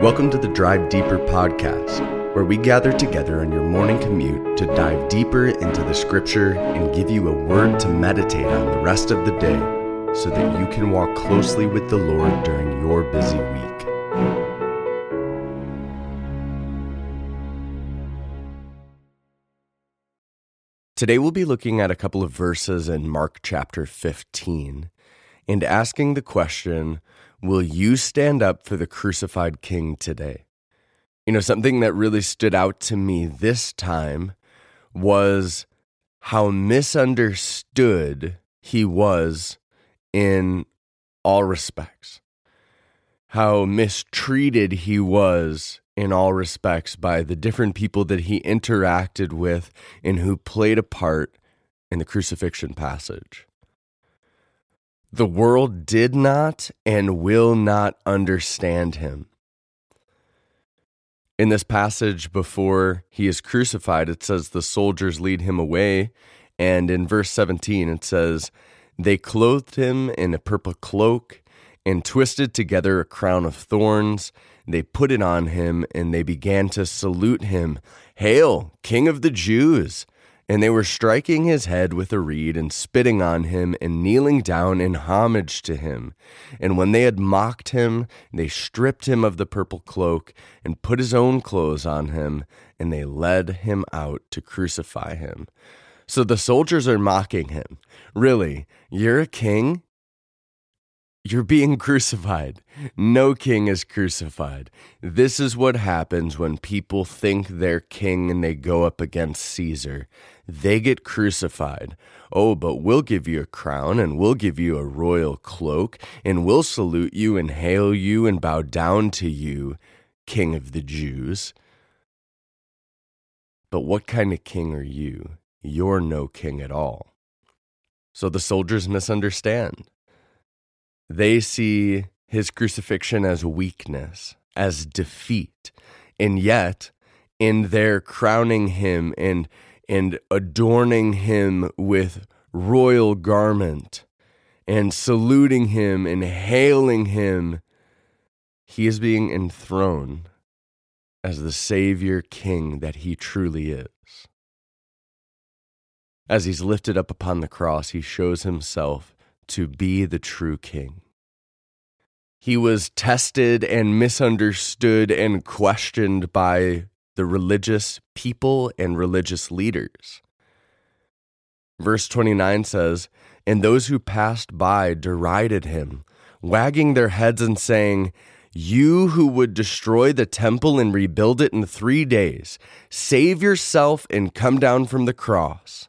Welcome to the Drive Deeper podcast, where we gather together on your morning commute to dive deeper into the scripture and give you a word to meditate on the rest of the day so that you can walk closely with the Lord during your busy week. Today we'll be looking at a couple of verses in Mark chapter 15 and asking the question Will you stand up for the crucified king today? You know, something that really stood out to me this time was how misunderstood he was in all respects, how mistreated he was in all respects by the different people that he interacted with and who played a part in the crucifixion passage. The world did not and will not understand him. In this passage before he is crucified, it says the soldiers lead him away. And in verse 17, it says, They clothed him in a purple cloak and twisted together a crown of thorns. They put it on him and they began to salute him Hail, King of the Jews! And they were striking his head with a reed and spitting on him and kneeling down in homage to him. And when they had mocked him, they stripped him of the purple cloak and put his own clothes on him, and they led him out to crucify him. So the soldiers are mocking him. Really, you're a king? You're being crucified. No king is crucified. This is what happens when people think they're king and they go up against Caesar. They get crucified. Oh, but we'll give you a crown and we'll give you a royal cloak and we'll salute you and hail you and bow down to you, King of the Jews. But what kind of king are you? You're no king at all. So the soldiers misunderstand. They see his crucifixion as weakness, as defeat. And yet, in their crowning him and, and adorning him with royal garment and saluting him and hailing him, he is being enthroned as the Savior King that he truly is. As he's lifted up upon the cross, he shows himself to be the true king. He was tested and misunderstood and questioned by the religious people and religious leaders. Verse 29 says, And those who passed by derided him, wagging their heads and saying, You who would destroy the temple and rebuild it in three days, save yourself and come down from the cross.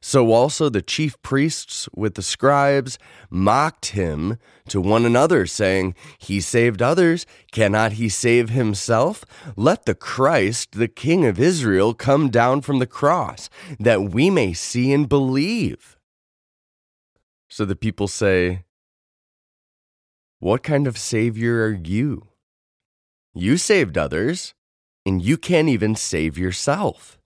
So also the chief priests with the scribes mocked him to one another, saying, He saved others, cannot he save himself? Let the Christ, the King of Israel, come down from the cross, that we may see and believe. So the people say, What kind of Savior are you? You saved others, and you can't even save yourself.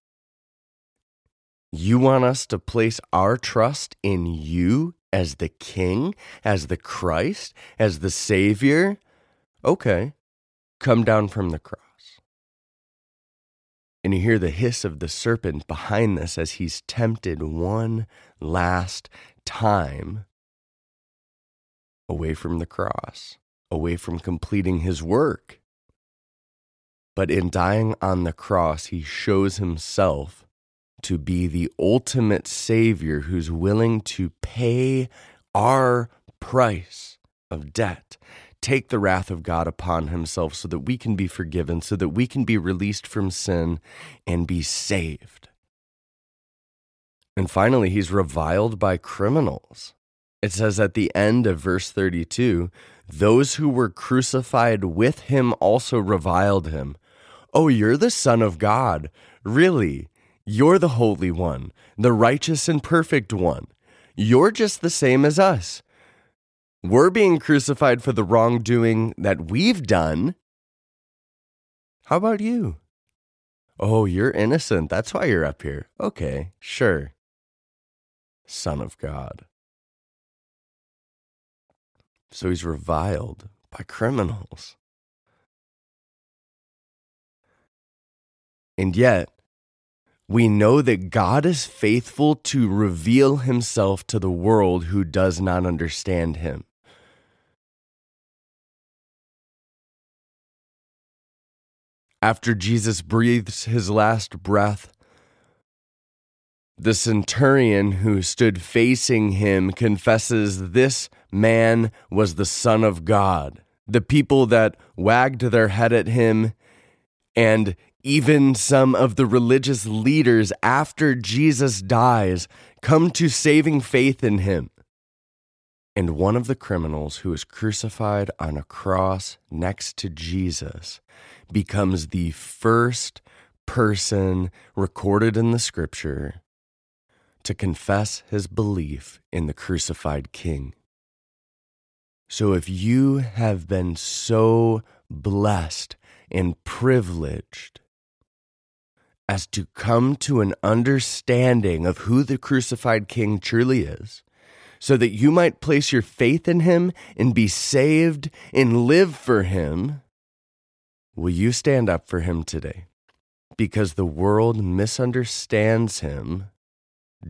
You want us to place our trust in you as the King, as the Christ, as the Savior? Okay, come down from the cross. And you hear the hiss of the serpent behind this as he's tempted one last time away from the cross, away from completing his work. But in dying on the cross, he shows himself to be the ultimate Savior who's willing to pay our price of debt, take the wrath of God upon himself so that we can be forgiven, so that we can be released from sin and be saved. And finally, he's reviled by criminals. It says at the end of verse 32 those who were crucified with him also reviled him. Oh, you're the Son of God. Really? You're the Holy One, the righteous and perfect one. You're just the same as us. We're being crucified for the wrongdoing that we've done. How about you? Oh, you're innocent. That's why you're up here. Okay, sure. Son of God. So he's reviled by criminals. And yet, we know that God is faithful to reveal himself to the world who does not understand him. After Jesus breathes his last breath, the centurion who stood facing him confesses this man was the Son of God. The people that wagged their head at him and even some of the religious leaders after Jesus dies come to saving faith in him. And one of the criminals who is crucified on a cross next to Jesus becomes the first person recorded in the scripture to confess his belief in the crucified king. So if you have been so blessed and privileged as to come to an understanding of who the crucified king truly is, so that you might place your faith in him and be saved and live for him, will you stand up for him today? Because the world misunderstands him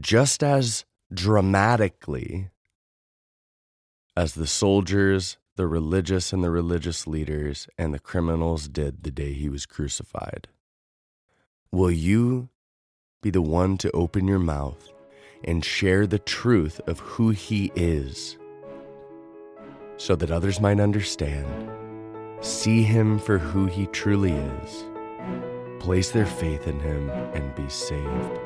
just as dramatically as the soldiers, the religious and the religious leaders, and the criminals did the day he was crucified. Will you be the one to open your mouth and share the truth of who he is so that others might understand, see him for who he truly is, place their faith in him, and be saved?